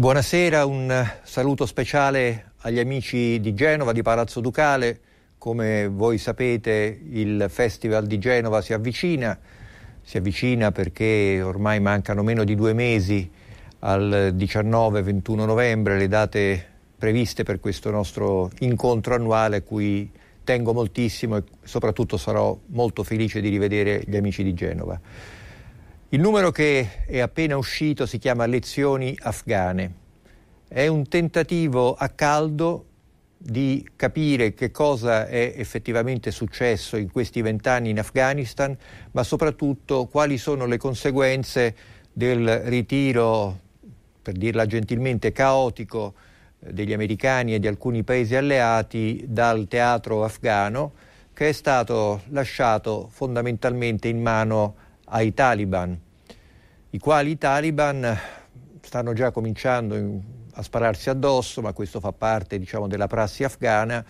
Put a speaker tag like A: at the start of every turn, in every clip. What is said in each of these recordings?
A: Buonasera, un saluto speciale agli amici di Genova, di Palazzo Ducale. Come voi sapete il Festival di Genova si avvicina, si avvicina perché ormai mancano meno di due mesi al 19-21 novembre, le date previste per questo nostro incontro annuale a cui tengo moltissimo e soprattutto sarò molto felice di rivedere gli amici di Genova. Il numero che è appena uscito si chiama Lezioni afghane. È un tentativo a caldo di capire che cosa è effettivamente successo in questi vent'anni in Afghanistan, ma soprattutto quali sono le conseguenze del ritiro, per dirla gentilmente, caotico eh, degli americani e di alcuni paesi alleati dal teatro afghano, che è stato lasciato fondamentalmente in mano ai taliban, i quali i taliban stanno già cominciando in, a spararsi addosso, ma questo fa parte diciamo, della prassi afghana,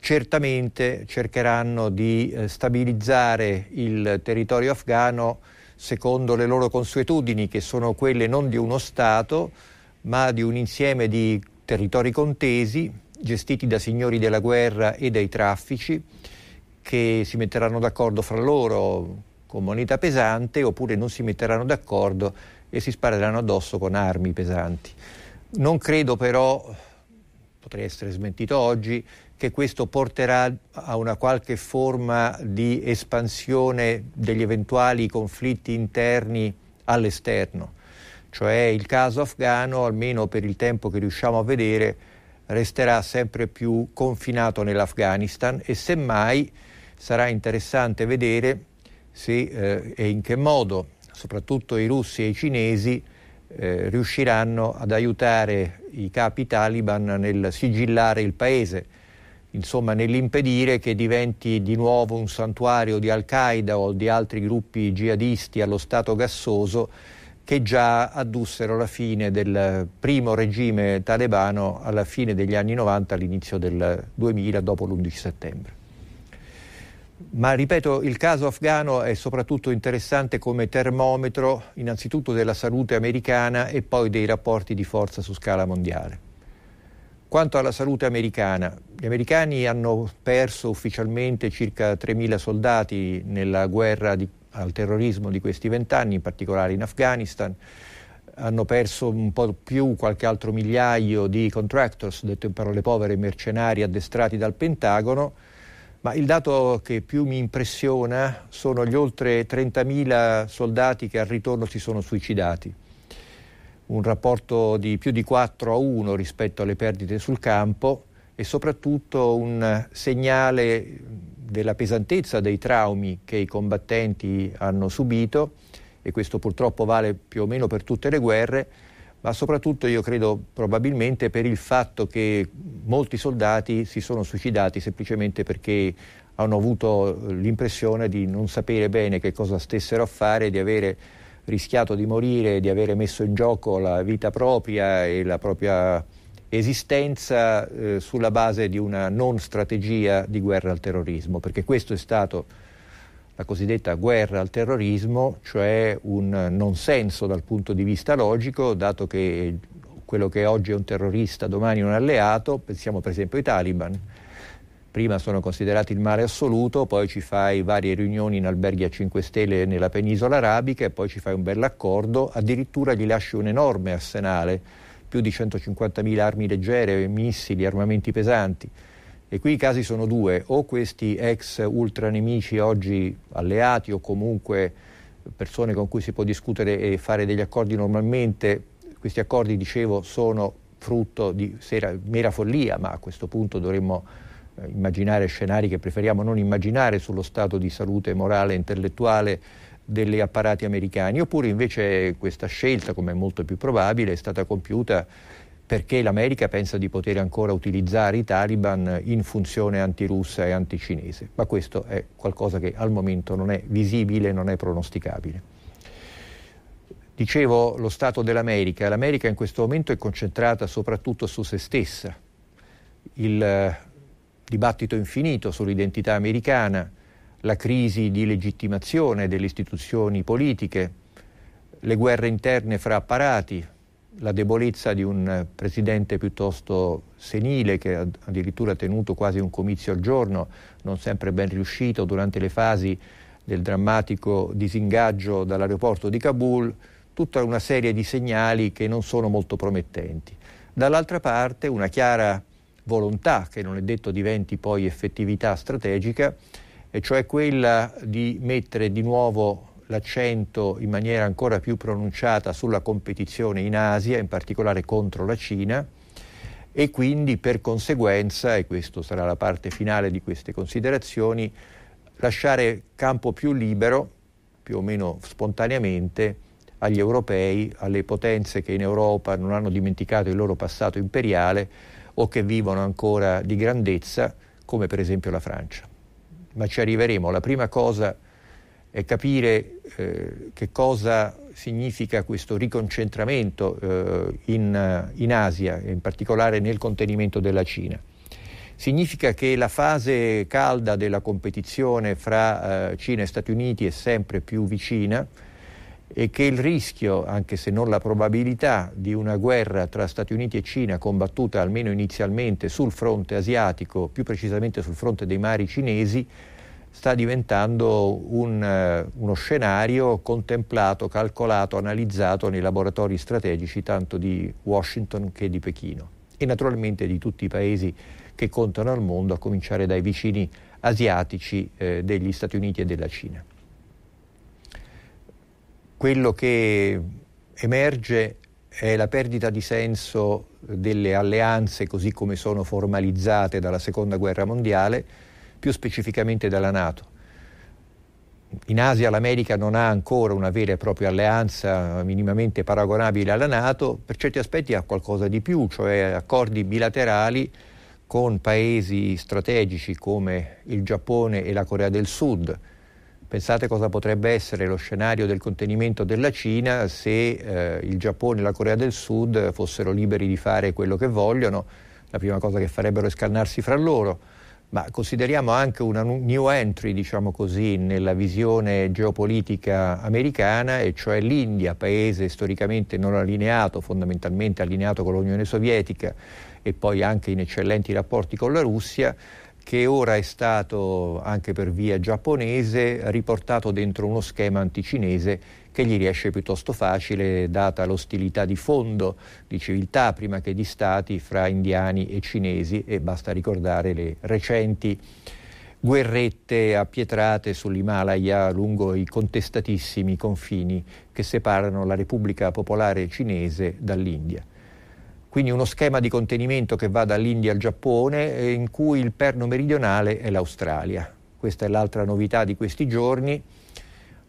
A: certamente cercheranno di eh, stabilizzare il territorio afghano secondo le loro consuetudini, che sono quelle non di uno Stato, ma di un insieme di territori contesi gestiti da signori della guerra e dai traffici che si metteranno d'accordo fra loro con moneta pesante oppure non si metteranno d'accordo e si spareranno addosso con armi pesanti. Non credo però, potrei essere smentito oggi, che questo porterà a una qualche forma di espansione degli eventuali conflitti interni all'esterno. Cioè il caso afghano, almeno per il tempo che riusciamo a vedere, resterà sempre più confinato nell'Afghanistan e semmai sarà interessante vedere se eh, e in che modo soprattutto i russi e i cinesi, eh, riusciranno ad aiutare i capi taliban nel sigillare il paese, insomma nell'impedire che diventi di nuovo un santuario di Al-Qaeda o di altri gruppi jihadisti allo Stato gassoso che già addussero la fine del primo regime talebano alla fine degli anni 90, all'inizio del 2000, dopo l'11 settembre. Ma ripeto, il caso afghano è soprattutto interessante come termometro innanzitutto della salute americana e poi dei rapporti di forza su scala mondiale. Quanto alla salute americana, gli americani hanno perso ufficialmente circa 3.000 soldati nella guerra di, al terrorismo di questi vent'anni, in particolare in Afghanistan, hanno perso un po' più qualche altro migliaio di contractors, detto in parole povere, mercenari addestrati dal Pentagono, ma il dato che più mi impressiona sono gli oltre 30.000 soldati che al ritorno si sono suicidati. Un rapporto di più di 4 a 1 rispetto alle perdite sul campo e soprattutto un segnale della pesantezza dei traumi che i combattenti hanno subito e questo purtroppo vale più o meno per tutte le guerre ma soprattutto io credo probabilmente per il fatto che molti soldati si sono suicidati semplicemente perché hanno avuto l'impressione di non sapere bene che cosa stessero a fare, di avere rischiato di morire, di avere messo in gioco la vita propria e la propria esistenza eh, sulla base di una non strategia di guerra al terrorismo, perché questo è stato la cosiddetta guerra al terrorismo, cioè un non senso dal punto di vista logico, dato che quello che oggi è un terrorista domani è un alleato, pensiamo per esempio ai taliban, prima sono considerati il male assoluto, poi ci fai varie riunioni in alberghi a 5 stelle nella penisola arabica e poi ci fai un bell'accordo, addirittura gli lasci un enorme arsenale, più di 150.000 armi leggere, missili, armamenti pesanti. E qui i casi sono due, o questi ex ultra nemici oggi alleati o comunque persone con cui si può discutere e fare degli accordi normalmente, questi accordi, dicevo, sono frutto di sera, mera follia, ma a questo punto dovremmo eh, immaginare scenari che preferiamo non immaginare sullo stato di salute morale e intellettuale degli apparati americani, oppure invece questa scelta, come è molto più probabile, è stata compiuta perché l'America pensa di poter ancora utilizzare i taliban in funzione antirussa e anticinese, ma questo è qualcosa che al momento non è visibile, non è pronosticabile. Dicevo lo Stato dell'America, l'America in questo momento è concentrata soprattutto su se stessa, il eh, dibattito infinito sull'identità americana, la crisi di legittimazione delle istituzioni politiche, le guerre interne fra apparati, la debolezza di un presidente piuttosto senile che ha addirittura tenuto quasi un comizio al giorno, non sempre ben riuscito durante le fasi del drammatico disingaggio dall'aeroporto di Kabul, tutta una serie di segnali che non sono molto promettenti. Dall'altra parte una chiara volontà, che non è detto diventi poi effettività strategica, e cioè quella di mettere di nuovo l'accento in maniera ancora più pronunciata sulla competizione in Asia, in particolare contro la Cina, e quindi per conseguenza, e questa sarà la parte finale di queste considerazioni, lasciare campo più libero, più o meno spontaneamente, agli europei, alle potenze che in Europa non hanno dimenticato il loro passato imperiale o che vivono ancora di grandezza, come per esempio la Francia. Ma ci arriveremo. La prima cosa è capire eh, che cosa significa questo riconcentramento eh, in, in Asia, in particolare nel contenimento della Cina. Significa che la fase calda della competizione fra eh, Cina e Stati Uniti è sempre più vicina e che il rischio, anche se non la probabilità, di una guerra tra Stati Uniti e Cina combattuta almeno inizialmente sul fronte asiatico, più precisamente sul fronte dei mari cinesi, sta diventando un, uh, uno scenario contemplato, calcolato, analizzato nei laboratori strategici tanto di Washington che di Pechino e naturalmente di tutti i paesi che contano al mondo, a cominciare dai vicini asiatici eh, degli Stati Uniti e della Cina. Quello che emerge è la perdita di senso delle alleanze così come sono formalizzate dalla Seconda Guerra Mondiale, più specificamente dalla Nato. In Asia l'America non ha ancora una vera e propria alleanza minimamente paragonabile alla Nato, per certi aspetti ha qualcosa di più, cioè accordi bilaterali con paesi strategici come il Giappone e la Corea del Sud. Pensate cosa potrebbe essere lo scenario del contenimento della Cina se eh, il Giappone e la Corea del Sud fossero liberi di fare quello che vogliono. La prima cosa che farebbero è scannarsi fra loro ma consideriamo anche una new entry, diciamo così, nella visione geopolitica americana, e cioè l'India, paese storicamente non allineato, fondamentalmente allineato con l'Unione Sovietica e poi anche in eccellenti rapporti con la Russia, che ora è stato, anche per via giapponese, riportato dentro uno schema anticinese che gli riesce piuttosto facile data l'ostilità di fondo di civiltà prima che di stati fra indiani e cinesi e basta ricordare le recenti guerrette appietrate sull'Himalaya lungo i contestatissimi confini che separano la Repubblica Popolare Cinese dall'India. Quindi uno schema di contenimento che va dall'India al Giappone in cui il perno meridionale è l'Australia. Questa è l'altra novità di questi giorni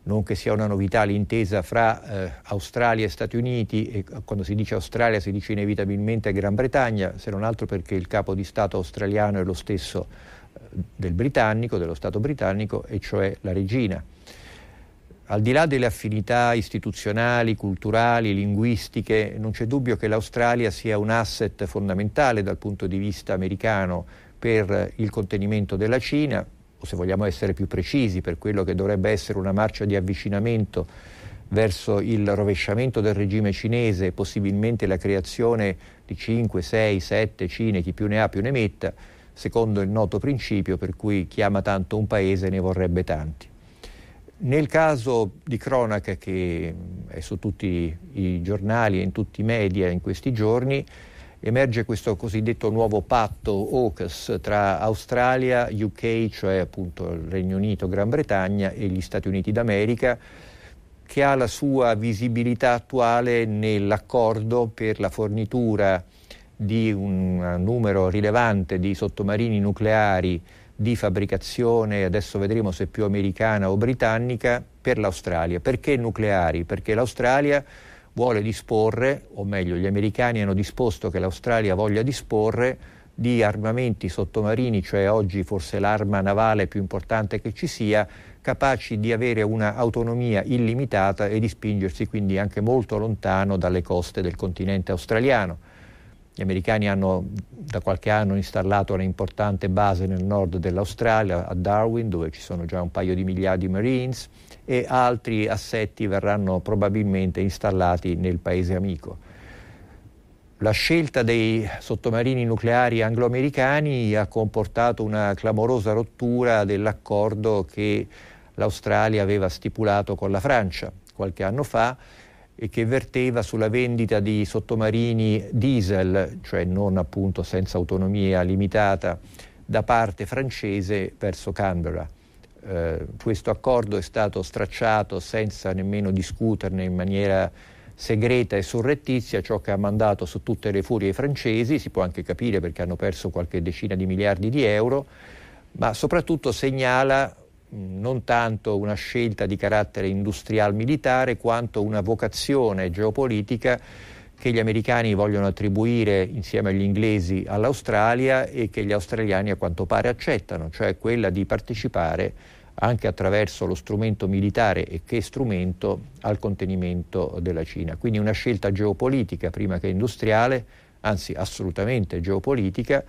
A: non che sia una novità l'intesa fra eh, Australia e Stati Uniti e quando si dice Australia si dice inevitabilmente Gran Bretagna, se non altro perché il capo di Stato australiano è lo stesso eh, del britannico, dello Stato britannico, e cioè la regina. Al di là delle affinità istituzionali, culturali, linguistiche, non c'è dubbio che l'Australia sia un asset fondamentale dal punto di vista americano per il contenimento della Cina, o se vogliamo essere più precisi, per quello che dovrebbe essere una marcia di avvicinamento verso il rovesciamento del regime cinese e possibilmente la creazione di 5, 6, 7 Cine, chi più ne ha più ne metta, secondo il noto principio per cui chi ama tanto un paese ne vorrebbe tanti. Nel caso di cronaca che è su tutti i giornali e in tutti i media in questi giorni, emerge questo cosiddetto nuovo patto AUKUS tra Australia, UK, cioè appunto il Regno Unito, Gran Bretagna e gli Stati Uniti d'America, che ha la sua visibilità attuale nell'accordo per la fornitura di un numero rilevante di sottomarini nucleari di fabbricazione, adesso vedremo se più americana o britannica, per l'Australia. Perché nucleari? Perché l'Australia vuole disporre, o meglio gli americani hanno disposto che l'Australia voglia disporre di armamenti sottomarini, cioè oggi forse l'arma navale più importante che ci sia, capaci di avere un'autonomia illimitata e di spingersi quindi anche molto lontano dalle coste del continente australiano. Gli americani hanno da qualche anno installato un'importante base nel nord dell'Australia, a Darwin, dove ci sono già un paio di migliaia di Marines e altri assetti verranno probabilmente installati nel paese amico. la scelta dei sottomarini nucleari anglo-americani ha comportato una clamorosa rottura dell'accordo che l'Australia aveva stipulato con la Francia qualche anno fa che verteva sulla vendita di sottomarini diesel, cioè non appunto senza autonomia limitata, da parte francese verso Canberra. Eh, questo accordo è stato stracciato senza nemmeno discuterne in maniera segreta e surrettizia, ciò che ha mandato su tutte le furie i francesi, si può anche capire perché hanno perso qualche decina di miliardi di euro, ma soprattutto segnala non tanto una scelta di carattere industrial militare quanto una vocazione geopolitica che gli americani vogliono attribuire insieme agli inglesi all'Australia e che gli australiani a quanto pare accettano, cioè quella di partecipare anche attraverso lo strumento militare e che strumento al contenimento della Cina. Quindi una scelta geopolitica prima che industriale, anzi assolutamente geopolitica,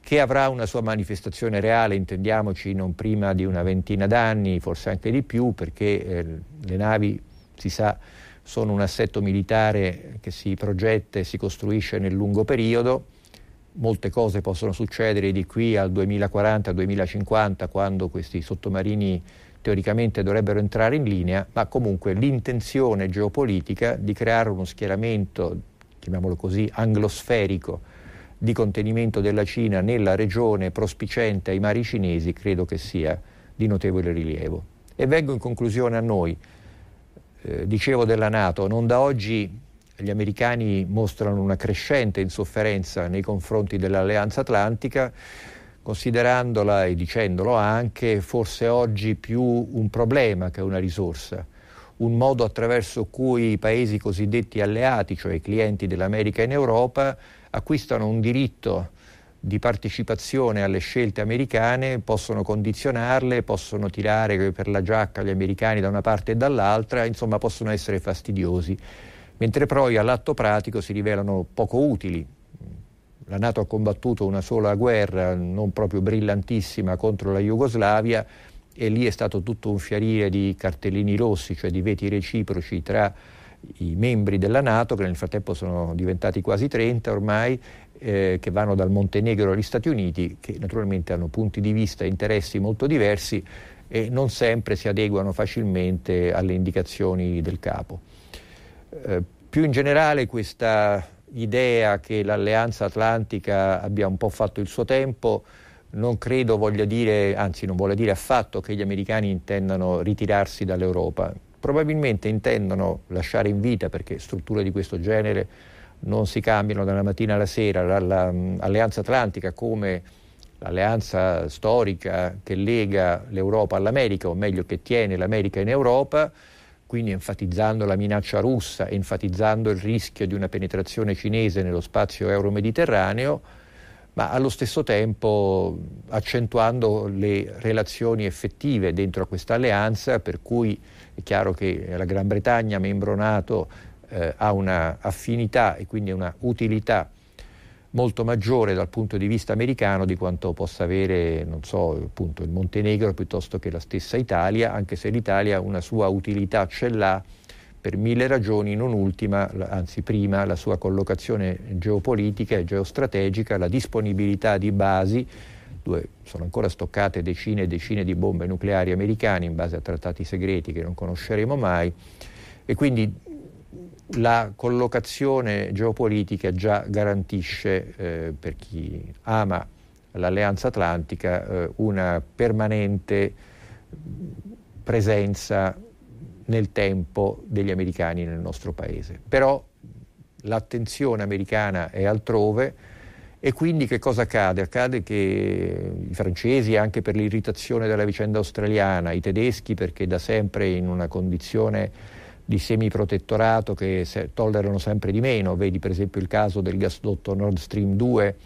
A: che avrà una sua manifestazione reale, intendiamoci, non prima di una ventina d'anni, forse anche di più, perché eh, le navi, si sa, sono un assetto militare che si progetta e si costruisce nel lungo periodo. Molte cose possono succedere di qui al 2040-2050, quando questi sottomarini teoricamente dovrebbero entrare in linea, ma comunque l'intenzione geopolitica di creare uno schieramento, chiamiamolo così, anglosferico, di contenimento della Cina nella regione prospicente ai mari cinesi credo che sia di notevole rilievo. E vengo in conclusione a noi. Eh, dicevo della Nato, non da oggi gli americani mostrano una crescente insofferenza nei confronti dell'Alleanza Atlantica, considerandola e dicendolo anche forse oggi più un problema che una risorsa, un modo attraverso cui i paesi cosiddetti alleati, cioè i clienti dell'America in Europa, acquistano un diritto di partecipazione alle scelte americane, possono condizionarle, possono tirare per la giacca gli americani da una parte e dall'altra, insomma possono essere fastidiosi, mentre poi all'atto pratico si rivelano poco utili. La Nato ha combattuto una sola guerra, non proprio brillantissima, contro la Jugoslavia e lì è stato tutto un fiarire di cartellini rossi, cioè di veti reciproci tra i membri della Nato, che nel frattempo sono diventati quasi 30 ormai, eh, che vanno dal Montenegro agli Stati Uniti, che naturalmente hanno punti di vista e interessi molto diversi e non sempre si adeguano facilmente alle indicazioni del capo. Eh, più in generale questa idea che l'alleanza atlantica abbia un po' fatto il suo tempo non credo voglia dire, anzi non vuole dire affatto che gli americani intendano ritirarsi dall'Europa probabilmente intendono lasciare in vita, perché strutture di questo genere non si cambiano dalla mattina alla sera, l'Alleanza Atlantica come l'alleanza storica che lega l'Europa all'America, o meglio che tiene l'America in Europa, quindi enfatizzando la minaccia russa, enfatizzando il rischio di una penetrazione cinese nello spazio euro-mediterraneo, ma allo stesso tempo accentuando le relazioni effettive dentro a questa alleanza, per cui è chiaro che la Gran Bretagna, membro NATO, eh, ha una affinità e quindi una utilità molto maggiore dal punto di vista americano di quanto possa avere, non so, appunto il Montenegro piuttosto che la stessa Italia, anche se l'Italia una sua utilità ce l'ha per mille ragioni, non ultima, anzi prima, la sua collocazione geopolitica e geostrategica, la disponibilità di basi dove sono ancora stoccate decine e decine di bombe nucleari americane in base a trattati segreti che non conosceremo mai. E quindi la collocazione geopolitica già garantisce eh, per chi ama l'Alleanza Atlantica eh, una permanente presenza nel tempo degli americani nel nostro paese. Però l'attenzione americana è altrove, e quindi che cosa accade? Accade che i francesi, anche per l'irritazione della vicenda australiana, i tedeschi perché da sempre in una condizione di semiprotettorato che tollerano sempre di meno, vedi per esempio il caso del gasdotto Nord Stream 2,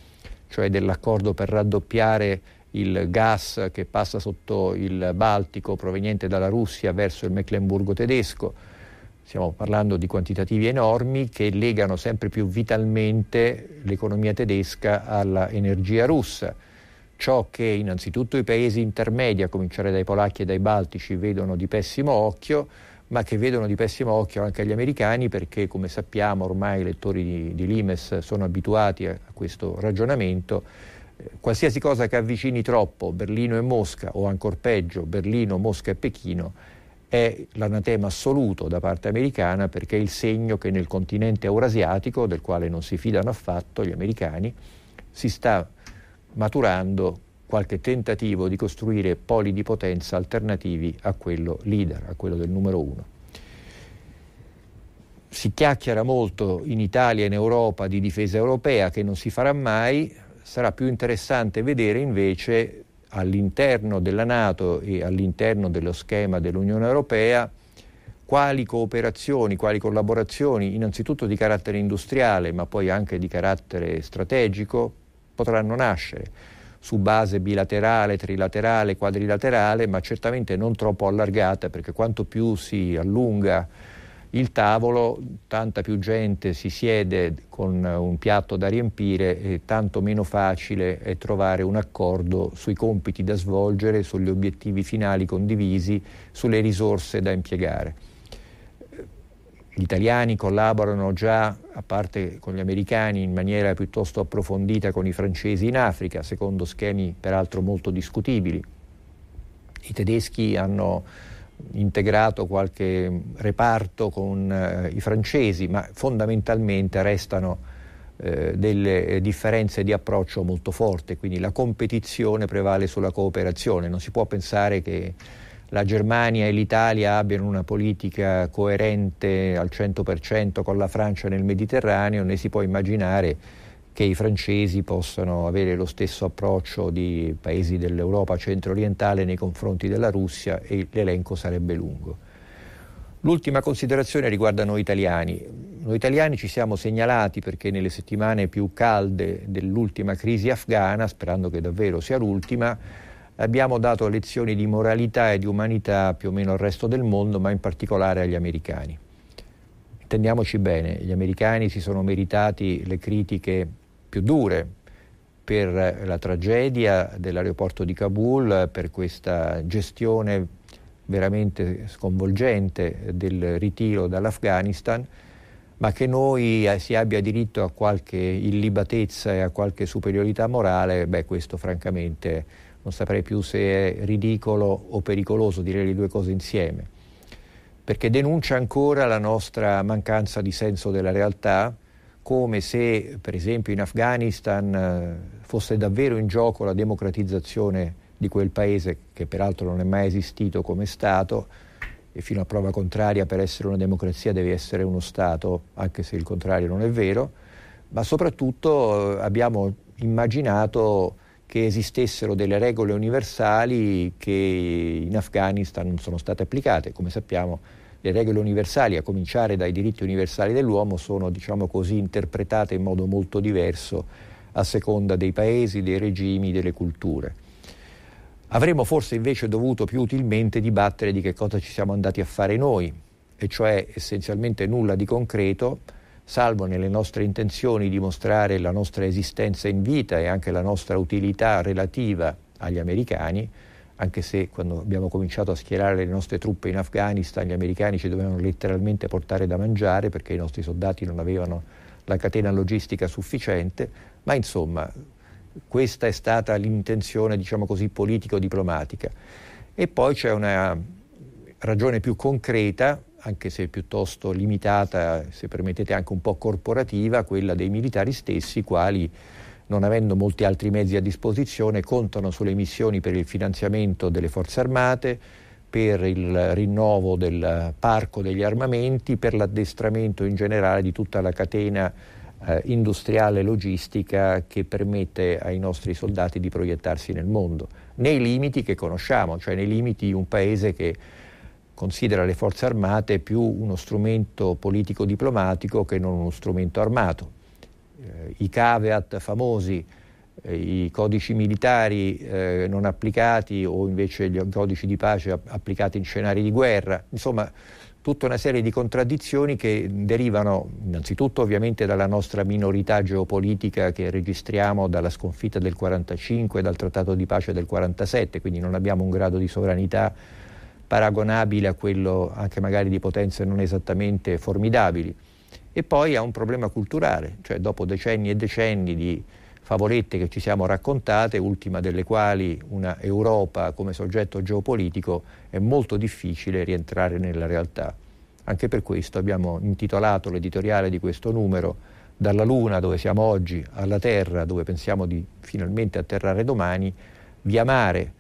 A: cioè dell'accordo per raddoppiare il gas che passa sotto il Baltico proveniente dalla Russia verso il Mecklenburgo tedesco, Stiamo parlando di quantitativi enormi che legano sempre più vitalmente l'economia tedesca all'energia russa. Ciò che innanzitutto i paesi intermedi, a cominciare dai polacchi e dai baltici, vedono di pessimo occhio, ma che vedono di pessimo occhio anche gli americani perché, come sappiamo, ormai i lettori di, di Limes sono abituati a, a questo ragionamento. Qualsiasi cosa che avvicini troppo Berlino e Mosca, o ancora peggio Berlino, Mosca e Pechino, è l'anatema assoluto da parte americana perché è il segno che nel continente eurasiatico, del quale non si fidano affatto gli americani, si sta maturando qualche tentativo di costruire poli di potenza alternativi a quello leader, a quello del numero uno. Si chiacchiera molto in Italia e in Europa di difesa europea che non si farà mai, sarà più interessante vedere invece all'interno della Nato e all'interno dello schema dell'Unione Europea quali cooperazioni, quali collaborazioni, innanzitutto di carattere industriale, ma poi anche di carattere strategico, potranno nascere. Su base bilaterale, trilaterale, quadrilaterale, ma certamente non troppo allargata, perché quanto più si allunga il tavolo, tanta più gente si siede con un piatto da riempire e tanto meno facile è trovare un accordo sui compiti da svolgere, sugli obiettivi finali condivisi, sulle risorse da impiegare. Gli italiani collaborano già, a parte con gli americani, in maniera piuttosto approfondita con i francesi in Africa, secondo schemi peraltro molto discutibili. I tedeschi hanno integrato qualche reparto con eh, i francesi, ma fondamentalmente restano eh, delle differenze di approccio molto forti, quindi la competizione prevale sulla cooperazione. Non si può pensare che la Germania e l'Italia abbiano una politica coerente al 100% con la Francia nel Mediterraneo, né si può immaginare che i francesi possano avere lo stesso approccio di paesi dell'Europa centro-orientale nei confronti della Russia e l'elenco sarebbe lungo. L'ultima considerazione riguarda noi italiani. Noi italiani ci siamo segnalati perché nelle settimane più calde dell'ultima crisi afghana, sperando che davvero sia l'ultima, abbiamo dato lezioni di moralità e di umanità più o meno al resto del mondo, ma in particolare agli americani. Intendiamoci bene, gli americani si sono meritati le critiche più dure per la tragedia dell'aeroporto di Kabul, per questa gestione veramente sconvolgente del ritiro dall'Afghanistan, ma che noi si abbia diritto a qualche illibatezza e a qualche superiorità morale, beh questo francamente non saprei più se è ridicolo o pericoloso dire le due cose insieme, perché denuncia ancora la nostra mancanza di senso della realtà, come se per esempio in Afghanistan eh, fosse davvero in gioco la democratizzazione di quel paese che peraltro non è mai esistito come Stato e fino a prova contraria per essere una democrazia deve essere uno Stato, anche se il contrario non è vero, ma soprattutto eh, abbiamo immaginato che esistessero delle regole universali che in Afghanistan non sono state applicate. Come sappiamo le regole universali, a cominciare dai diritti universali dell'uomo, sono diciamo così, interpretate in modo molto diverso a seconda dei paesi, dei regimi, delle culture. Avremmo forse invece dovuto più utilmente dibattere di che cosa ci siamo andati a fare noi, e cioè essenzialmente nulla di concreto, salvo nelle nostre intenzioni di mostrare la nostra esistenza in vita e anche la nostra utilità relativa agli americani, anche se quando abbiamo cominciato a schierare le nostre truppe in Afghanistan gli americani ci dovevano letteralmente portare da mangiare perché i nostri soldati non avevano la catena logistica sufficiente, ma insomma questa è stata l'intenzione, diciamo così, politico-diplomatica. E poi c'è una ragione più concreta anche se piuttosto limitata, se permettete anche un po' corporativa, quella dei militari stessi, quali non avendo molti altri mezzi a disposizione contano sulle missioni per il finanziamento delle forze armate, per il rinnovo del parco degli armamenti, per l'addestramento in generale di tutta la catena eh, industriale e logistica che permette ai nostri soldati di proiettarsi nel mondo, nei limiti che conosciamo, cioè nei limiti di un paese che considera le forze armate più uno strumento politico-diplomatico che non uno strumento armato. Eh, I caveat famosi, eh, i codici militari eh, non applicati o invece gli codici di pace applicati in scenari di guerra, insomma tutta una serie di contraddizioni che derivano innanzitutto ovviamente dalla nostra minorità geopolitica che registriamo dalla sconfitta del 45 e dal trattato di pace del 47, quindi non abbiamo un grado di sovranità paragonabile a quello anche magari di potenze non esattamente formidabili. E poi ha un problema culturale, cioè dopo decenni e decenni di favolette che ci siamo raccontate, ultima delle quali una Europa come soggetto geopolitico, è molto difficile rientrare nella realtà. Anche per questo abbiamo intitolato l'editoriale di questo numero Dalla Luna, dove siamo oggi, alla Terra, dove pensiamo di finalmente atterrare domani, via mare,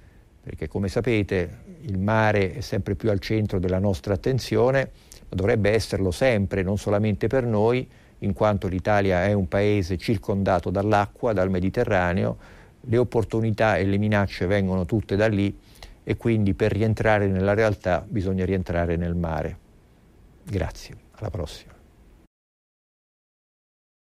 A: perché come sapete il mare è sempre più al centro della nostra attenzione, dovrebbe esserlo sempre, non solamente per noi, in quanto l'Italia è un paese circondato dall'acqua, dal Mediterraneo, le opportunità e le minacce vengono tutte da lì e quindi per rientrare nella realtà bisogna rientrare nel mare. Grazie, alla prossima.